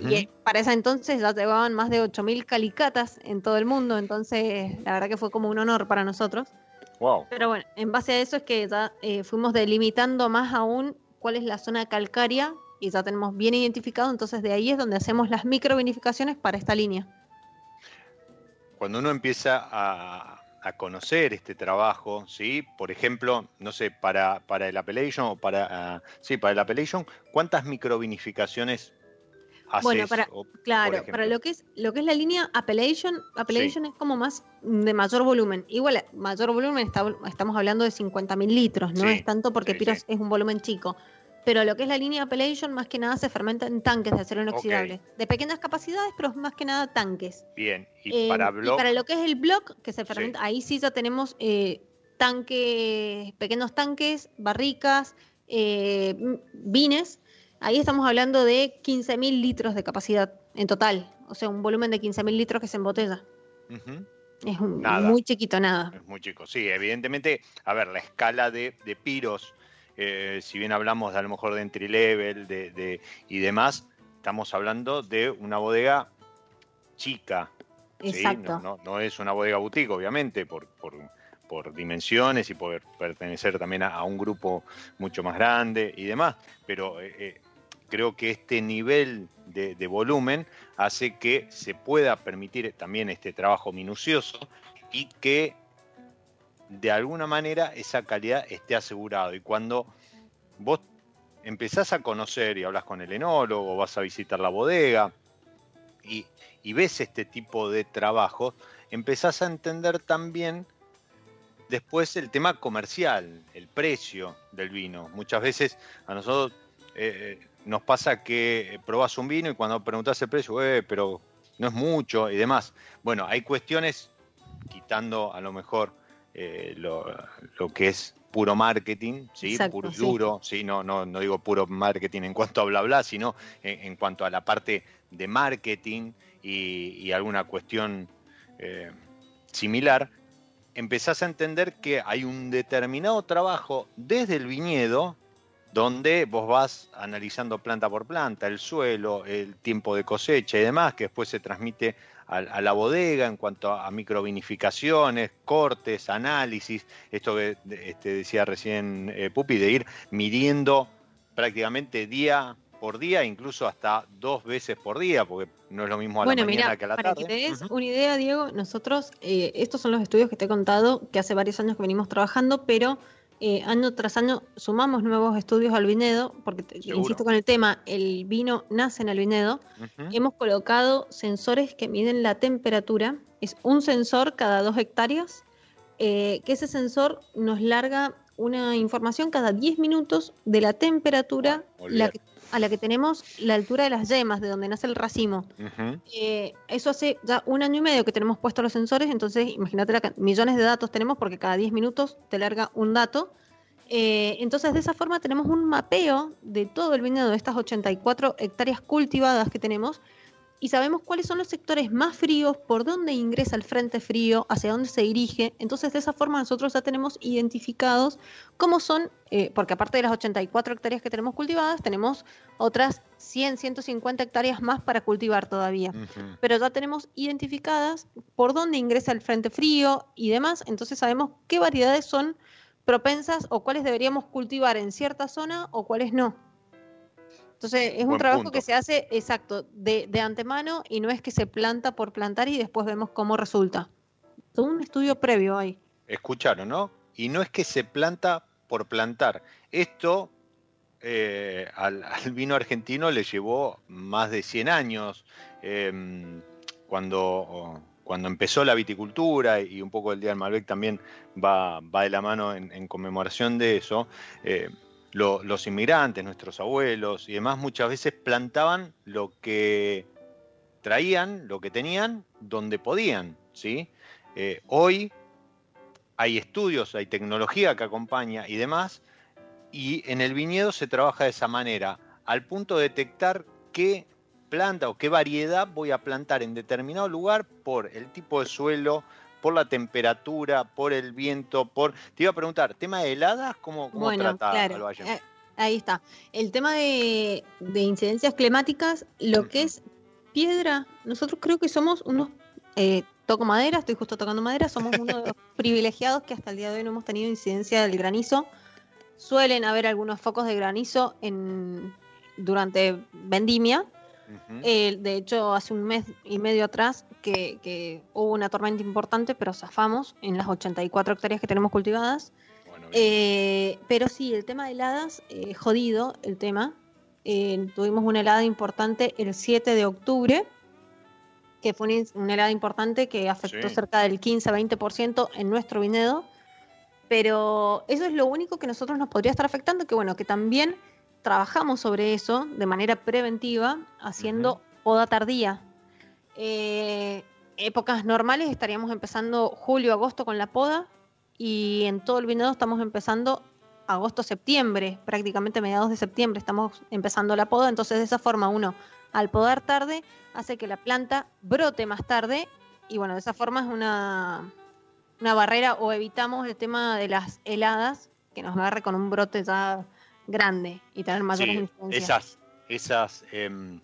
S4: Y para esa entonces ya llevaban más de 8.000 calicatas en todo el mundo, entonces la verdad que fue como un honor para nosotros. Wow. Pero bueno, en base a eso es que ya eh, fuimos delimitando más aún cuál es la zona calcárea y ya tenemos bien identificado, entonces de ahí es donde hacemos las microvinificaciones para esta línea.
S3: Cuando uno empieza a, conocer este trabajo, ¿sí? Por ejemplo, no sé, para, para el Appellation o para, ah, sí, para el Appellation, ¿cuántas microvinificaciones
S4: bueno, para, claro, para lo que es lo que es la línea Appellation, Appellation es como más de mayor volumen. Igual, mayor volumen estamos hablando de 50.000 litros, no es tanto porque Piros es un volumen chico. pero lo que es la línea Appellation más que nada se fermenta en tanques de acero inoxidable, de pequeñas capacidades, pero más que nada tanques.
S3: Bien, y para block.
S4: para lo que es el block, que se fermenta, ahí sí ya tenemos eh, tanques, pequeños tanques, barricas, eh, vines. Ahí estamos hablando de 15.000 litros de capacidad en total, o sea, un volumen de 15.000 litros que se embotella. Es muy chiquito, nada.
S3: Es muy chico, sí, evidentemente, a ver, la escala de, piros, eh, si bien hablamos de, a lo mejor de entry level de, y demás, estamos hablando de una bodega chica. Exacto. No, no, es una bodega boutique, obviamente, por, por, dimensiones y por pertenecer también a, un grupo mucho más grande y demás, pero eh, eh, creo que este nivel de, volumen hace que se pueda permitir también este trabajo minucioso y que de alguna manera esa calidad esté asegurado. Y cuando vos empezás a conocer y hablas con el enólogo, vas a visitar la bodega y, y ves este tipo de trabajo, empezás a entender también después el tema comercial, el precio del vino. Muchas veces a nosotros eh, nos pasa que probas un vino y cuando preguntas el precio, eh, pero no es mucho y demás. Bueno, hay cuestiones, quitando a lo mejor eh, lo, que es puro marketing, ¿sí? puro duro, sí. No, no, no digo puro marketing en cuanto a bla bla, sino en, cuanto a la parte de marketing y, alguna cuestión eh, similar, empezás a entender que hay un determinado trabajo desde el viñedo donde vos vas analizando planta por planta, el suelo, el tiempo de cosecha y demás, que después se transmite a, la bodega en cuanto a, microvinificaciones, cortes, análisis, esto que este, decía recién eh, Pupi, de ir midiendo prácticamente día por día, incluso hasta dos veces por día, porque no es lo mismo a la mañana que a la
S4: tarde. Para que te des una idea, Diego, nosotros, eh, estos son los estudios que te he contado, que hace varios años que venimos trabajando, pero eh, año tras año sumamos nuevos estudios al vinedo, porque insisto con el tema, el vino nace en el vinedo. Hemos colocado sensores que miden la temperatura. Es un sensor cada dos hectáreas, eh, que ese sensor nos larga una información cada 10 minutos de la temperatura la que a la que tenemos la altura de las yemas, de donde nace el racimo. Eh, eso hace ya un año y medio que tenemos puestos los sensores, entonces imagínate millones de datos tenemos porque cada 10 minutos te larga un dato. Eh, entonces de esa forma tenemos un mapeo de todo el viñedo de estas 84 hectáreas cultivadas que tenemos y sabemos cuáles son los sectores más fríos, por dónde ingresa el frente frío, hacia dónde se dirige. Entonces, de esa forma nosotros ya tenemos identificados cómo son, eh, porque aparte de las 84 hectáreas que tenemos cultivadas, tenemos otras 100, 150 hectáreas más para cultivar todavía. Pero ya tenemos identificadas por dónde ingresa el frente frío y demás. Entonces, sabemos qué variedades son propensas o cuáles deberíamos cultivar en cierta zona o cuáles no. Entonces es un trabajo que se hace exacto de, antemano y no es que se planta por plantar y después vemos cómo resulta. Todo un estudio previo ahí.
S3: Escucharon, ¿no? Y no es que se planta por plantar. Esto eh, al, <laughs> vino argentino le llevó más de 100 años. Em, cuando, cuando empezó la viticultura y un poco el Día del Malbec también va, va de la mano en, conmemoración de eso. Eh, los inmigrantes, nuestros abuelos y demás, muchas veces plantaban lo que traían, lo que tenían, donde podían. ¿sí? Eh, hoy hay estudios, hay tecnología que acompaña y demás, y en el viñedo se trabaja de esa manera, al punto de detectar qué planta o qué variedad voy a plantar en determinado lugar por el tipo de suelo, por la temperatura, por el viento, por... Te iba a preguntar, tema de heladas, ¿cómo, cómo
S4: bueno, claro. Eh, ahí está. El tema de, incidencias climáticas, lo que es piedra, nosotros creo que somos unos... Eh, toco madera, estoy justo tocando madera, somos uno de los <laughs> privilegiados que hasta el día de hoy no hemos tenido incidencia del granizo. Suelen haber algunos focos de granizo en, durante vendimia, eh, de hecho, hace un mes y medio atrás que, hubo una tormenta importante, pero zafamos en las 84 hectáreas que tenemos cultivadas. Eh, pero sí, el tema de heladas, eh, jodido el tema. tuvimos una helada importante el 7 de octubre, que fue una helada importante que afectó cerca del 15-20% en nuestro viñedo. Pero eso es lo único que nosotros nos podría estar afectando, que bueno, que también trabajamos sobre eso de manera preventiva haciendo poda tardía. Eh, épocas normales estaríamos empezando julio, agosto con la poda y en todo el viñedo estamos empezando agosto, septiembre, prácticamente mediados de septiembre estamos empezando la poda, entonces de esa forma uno al podar tarde hace que la planta brote más tarde y bueno, de esa forma es una, una barrera o evitamos el tema de las heladas que nos agarre con un brote ya grande y tener mayores influencias.
S3: Esas, esas em,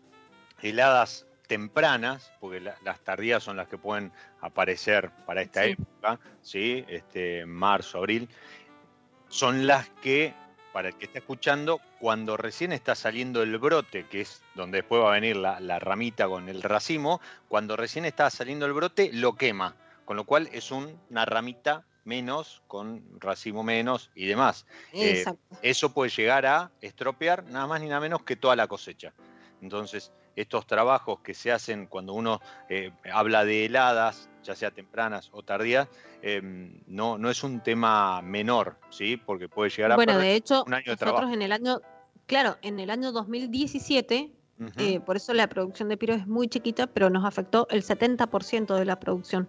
S3: heladas tempranas, porque las tardías son las que pueden aparecer para esta época, ¿sí? este, marzo, abril, son las que, para el que está escuchando, cuando recién está saliendo el brote, que es donde después va a venir la, ramita con el racimo, cuando recién está saliendo el brote, lo quema, con lo cual es una ramita menos, con racimo menos y demás. Eh, eso puede llegar a estropear nada más ni nada menos que toda la cosecha. Entonces, estos trabajos que se hacen cuando uno eh, habla de heladas, ya sea tempranas o tardías, em, no, no es un tema menor, ¿sí? Porque puede llegar a
S4: bueno, de hecho, un año de nosotros en el año, claro, en el año 2017, eh, por eso la producción de piro es muy chiquita, pero nos afectó el 70% de la producción.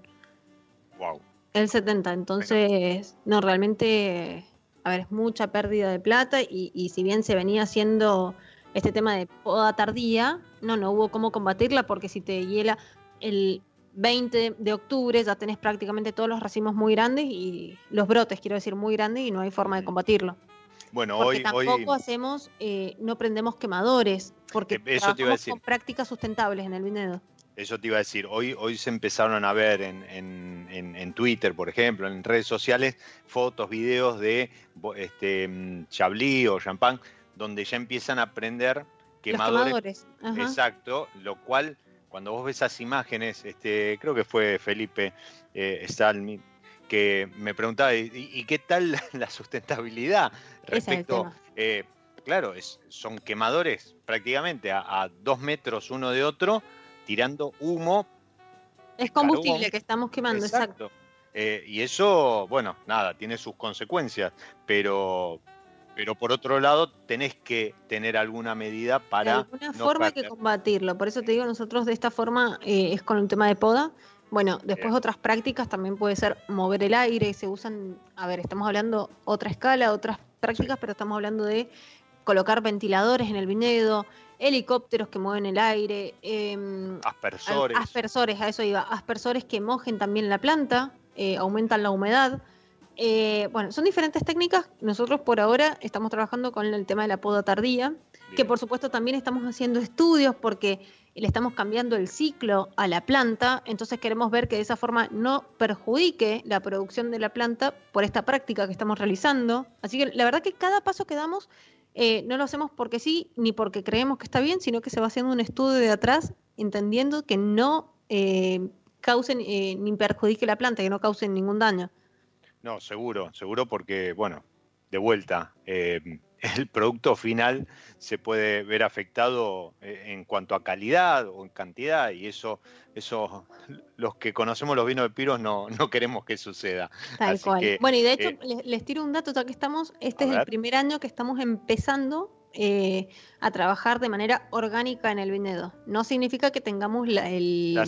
S3: Wow.
S4: El 70, entonces, no, realmente, a ver, es mucha pérdida de plata y, y si bien se venía haciendo este tema de poda tardía, no, no hubo cómo combatirla porque si te hiela el 20 de octubre ya tenés prácticamente todos los racimos muy grandes y los brotes, quiero decir, muy grandes y no hay forma de combatirlo.
S3: Bueno,
S4: porque
S3: hoy
S4: tampoco hacemos, eh, no prendemos quemadores, porque eh, eso trabajamos con prácticas sustentables en el viñedo.
S3: Eso te iba a decir, hoy, hoy se empezaron a ver en, en, en, Twitter, por ejemplo, en redes sociales, fotos, videos de este, mm, Chablis o Champagne donde ya empiezan a prender quemadores. Exacto, lo cual cuando vos ves esas imágenes, este, creo que fue Felipe eh, Salmi, que me preguntaba, ¿y, qué tal la sustentabilidad respecto? Eh, claro, es, son quemadores prácticamente a, dos metros uno de otro, tirando humo.
S4: Es combustible que estamos quemando, exacto.
S3: Eh, y eso, bueno, nada, tiene sus consecuencias, pero, pero por otro lado tenés que tener alguna medida para... De
S4: alguna forma hay que combatirlo, por eso te digo, nosotros de esta forma eh, es con un tema de poda. Bueno, después otras prácticas también puede ser mover el aire, se usan, a ver, estamos hablando otra escala, otras prácticas, pero estamos hablando de colocar ventiladores en el viñedo, helicópteros que mueven el aire,
S3: em, aspersores.
S4: Aspersores, a eso iba, aspersores que mojen también la planta, eh, aumentan la humedad. Eh, bueno, son diferentes técnicas. Nosotros por ahora estamos trabajando con el tema de la poda tardía, que por supuesto también estamos haciendo estudios porque le estamos cambiando el ciclo a la planta, entonces queremos ver que de esa forma no perjudique la producción de la planta por esta práctica que estamos realizando. Así que la verdad que cada paso que damos eh, no lo hacemos porque sí, ni porque creemos que está bien, sino que se va haciendo un estudio de atrás, entendiendo que no eh, causen ni perjudique la planta, que no causen ningún daño.
S3: No, seguro, seguro porque, bueno, de vuelta, eh, <laughs> el producto final se puede ver afectado eh, en cuanto a calidad o en cantidad y eso, eso los que conocemos los vinos de Piros no, no queremos que suceda.
S4: Tal cual. bueno, y de hecho eh, les, tiro un dato, ya que estamos, este es el primer año que estamos empezando eh, a trabajar de manera orgánica en el viñedo. No significa que tengamos el,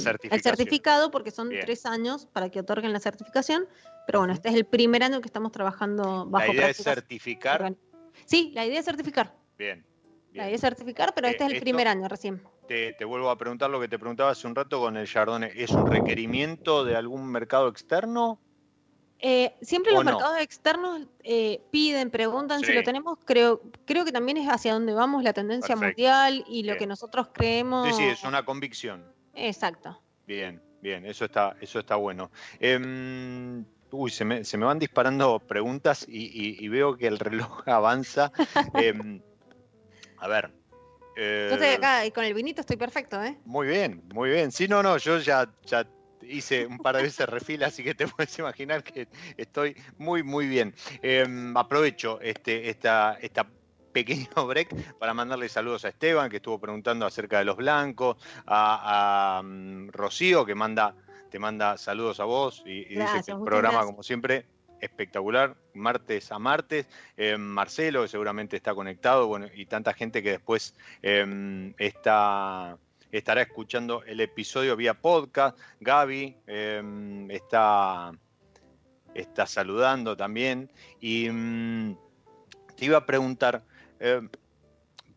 S4: certificado, porque son tres años para que otorguen la certificación, pero bueno, este es el primer año que estamos trabajando bajo
S3: ¿La idea es certificar?
S4: Sí, la idea es certificar.
S3: Bien.
S4: La idea es certificar, pero este es el primer año recién.
S3: Te, te, vuelvo a preguntar lo que te preguntaba hace un rato con el Chardonnay. ¿Es un requerimiento de algún mercado externo
S4: eh, siempre los mercados externos eh, piden, preguntan si lo tenemos. Creo, creo que también es hacia donde vamos la tendencia mundial y lo que nosotros creemos.
S3: Sí, sí, es una convicción.
S4: Exacto.
S3: Bien, bien, eso está, eso está bueno. Em, uy, se me, se me, van disparando preguntas y, veo que el reloj <laughs> avanza. Em, a ver.
S4: Eh, yo estoy acá y con el vinito estoy perfecto, ¿eh?
S3: Muy bien, muy bien. Sí, no, no, yo ya, ya hice un par de veces refil, así que te <laughs> puedes imaginar que estoy muy, muy bien. Em, aprovecho este, esta, esta pequeño <laughs> break para mandarle saludos a Esteban, que estuvo preguntando acerca de los blancos, a, mm, Rocío, que manda, te manda saludos a vos y, dice que el programa, como siempre, espectacular, martes a martes. Eh, Marcelo, que seguramente está conectado, bueno, y tanta gente que después em, está, estará escuchando el episodio vía podcast. Gaby em, está, está saludando también. Y mm, te iba a preguntar, em,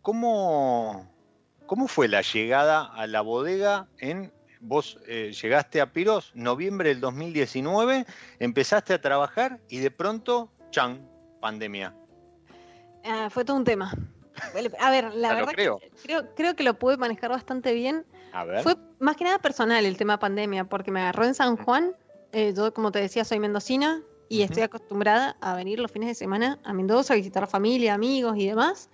S3: ¿cómo, ¿cómo fue la llegada a la bodega en vos eh, llegaste a Piros, noviembre del 2019, empezaste a trabajar y de pronto, chan, pandemia.
S4: Ah, fue todo un tema. A ver, la <laughs> verdad creo. creo. que lo pude manejar bastante bien. A ver. Fue más que nada personal el tema pandemia, porque me agarró en San Juan. Eh, yo, como te decía, soy mendocina y estoy acostumbrada a venir los fines de semana a Mendoza a visitar familia, amigos y demás.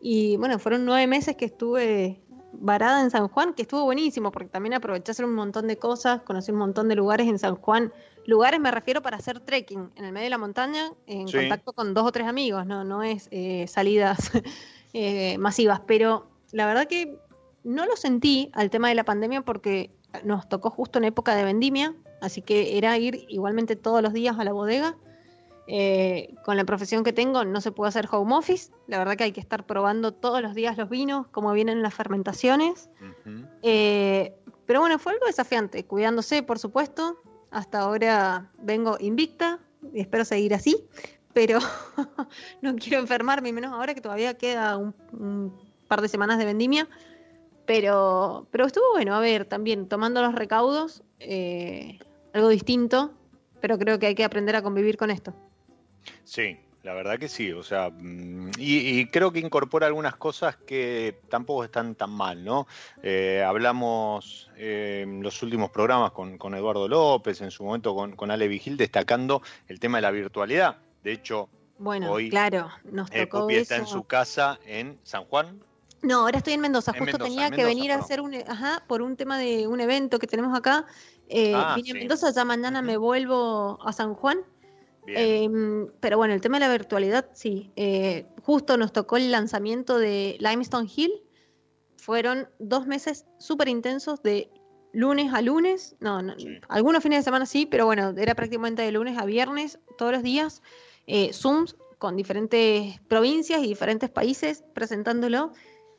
S4: Y bueno, fueron nueve meses que estuve varada en San Juan, que estuvo buenísimo, porque también aproveché hacer un montón de cosas, conocí un montón de lugares en San Juan. Lugares me refiero para hacer trekking en el medio de la montaña, en contacto con dos o tres amigos, no, no es eh, salidas <laughs> eh, masivas, pero la verdad que no lo sentí al tema de la pandemia porque nos tocó justo en época de vendimia, así que era ir igualmente todos los días a la bodega eh, con la profesión que tengo no se puede hacer home office. La verdad que hay que estar probando todos los días los vinos, cómo vienen las fermentaciones. Eh, pero bueno, fue algo desafiante, cuidándose, por supuesto. Hasta ahora vengo invicta y espero seguir así, pero <laughs> no quiero enfermarme, menos ahora que todavía queda un, par de semanas de vendimia. Pero, pero estuvo bueno, a ver, también tomando los recaudos, eh, algo distinto, pero creo que hay que aprender a convivir con esto.
S3: Sí, la verdad que sí, o sea, mm, y, creo que incorpora algunas cosas que tampoco están tan mal, ¿no? Eh, hablamos eh, en los últimos programas con, Eduardo López, en su momento con, con, Ale Vigil, destacando el tema de la virtualidad. De hecho,
S4: bueno, hoy claro, nos tocó
S3: está en su casa en San Juan.
S4: No, ahora estoy en Mendoza. Justo tenía que venir a hacer un, ajá, por un tema de un evento que tenemos acá. Eh, ah, vine a Mendoza, ya mañana me vuelvo a San Juan Em, pero bueno, el tema de la virtualidad, sí. Eh, justo nos tocó el lanzamiento de Limestone Hill. Fueron dos meses súper intensos de lunes a lunes. No, algunos fines de semana sí, pero bueno, era prácticamente de lunes a viernes, todos los días. Eh, Zooms con diferentes provincias y diferentes países presentándolo.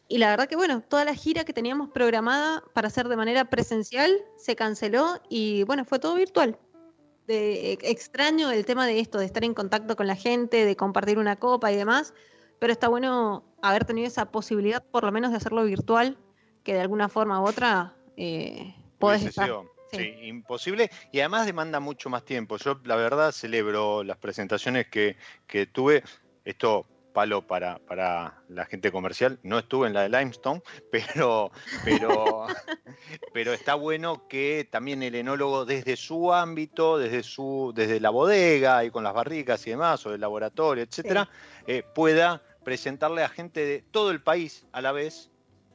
S4: Y la verdad que bueno, toda la gira que teníamos programada para hacer de manera presencial se canceló y bueno, fue todo virtual de, extraño el tema de esto, de estar en contacto con la gente, de compartir una copa y demás, pero está bueno haber tenido esa posibilidad, por lo menos, de hacerlo virtual, que de alguna forma u otra eh, podés estar.
S3: Sí. imposible y además demanda mucho más tiempo. Yo la verdad celebro las presentaciones que, que tuve. Esto palo para, para la gente comercial. No estuve en la de Limestone, <laughs> pero, pero, pero está bueno que también el enólogo desde su ámbito, desde su, desde la bodega y con las barricas y demás, o el laboratorio, etcétera, eh, pueda presentarle a gente de todo el país a la vez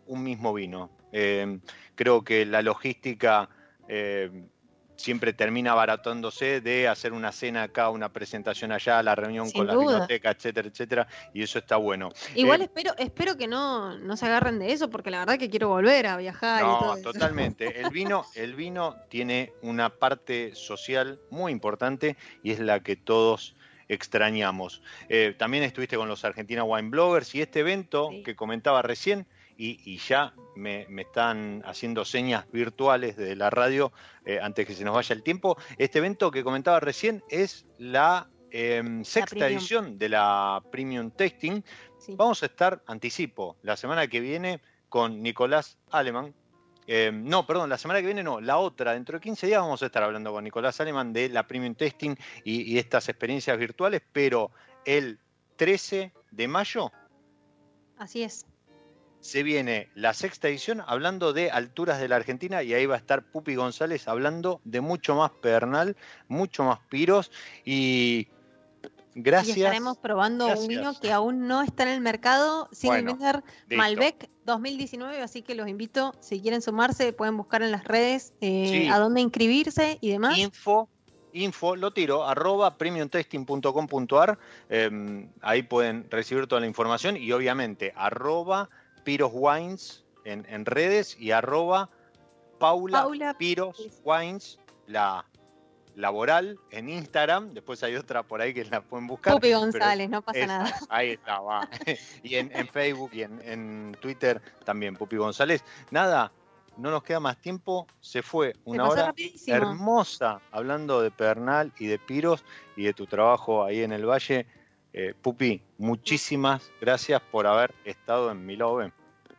S3: un mismo vino. Eh, creo que la logística eh, siempre termina baratándose de hacer una cena acá, una presentación allá, la reunión con la biblioteca, etcétera, etcétera, y eso está bueno.
S4: Igual eh, espero, espero que no, no se agarren de eso, porque la verdad que quiero volver a viajar. No, y todo
S3: totalmente. El vino, el vino tiene una parte social muy importante y es la que todos extrañamos. Eh, también estuviste con los Argentina Wine Bloggers y este evento que comentaba recién y, ya me, están haciendo señas virtuales de la radio eh, antes que se nos vaya el tiempo. Este evento que comentaba recién es la em, sexta edición de la Premium Testing. Vamos a estar, anticipo, la semana que viene con Nicolás Aleman. Em, no, perdón, la semana que viene no, la otra, dentro de 15 días vamos a estar hablando con Nicolás Aleman de la Premium Testing y estas experiencias virtuales, pero el 13 de mayo.
S4: Así es
S3: se viene la sexta edición hablando de alturas de la Argentina y ahí va a estar Pupi González hablando de mucho más pernal, mucho más piros y gracias. Y
S4: estaremos probando un vino que aún no está en el mercado sin vender Malbec 2019, así que los invito, si quieren sumarse, pueden buscar en las redes eh, a dónde inscribirse y demás.
S3: Info info, lo tiro, arroba premiumtesting.com.ar, em, ahí pueden recibir toda la información y obviamente arroba Piros Wines en, redes y arroba Paula, Piros Wines, la, laboral en Instagram, después hay otra por ahí que la pueden buscar.
S4: Pupi González, no pasa nada.
S3: Ahí está, va. <laughs> y en, Facebook y en, Twitter también, Pupi González. Nada, no nos queda más tiempo, se fue una hora hermosa hablando de Pernal y de Piros y de tu trabajo ahí en el Valle. Eh, Pupi, muchísimas gracias por haber estado en Milove.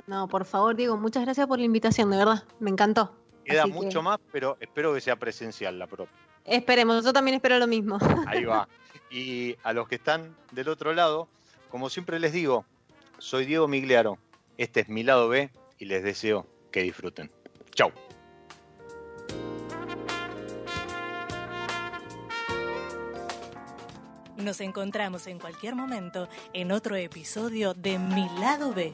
S4: No, por favor, Diego, muchas gracias por la invitación, de verdad, me encantó.
S3: Queda mucho más, pero espero que sea presencial la propia.
S4: Esperemos, yo también espero lo mismo.
S3: Ahí va. <laughs> Y a los que están del otro lado, como siempre les digo, soy Diego Migliaro, este es mi lado B y les deseo que disfruten. Chau.
S2: Nos encontramos en cualquier momento en otro episodio de Mi lado B.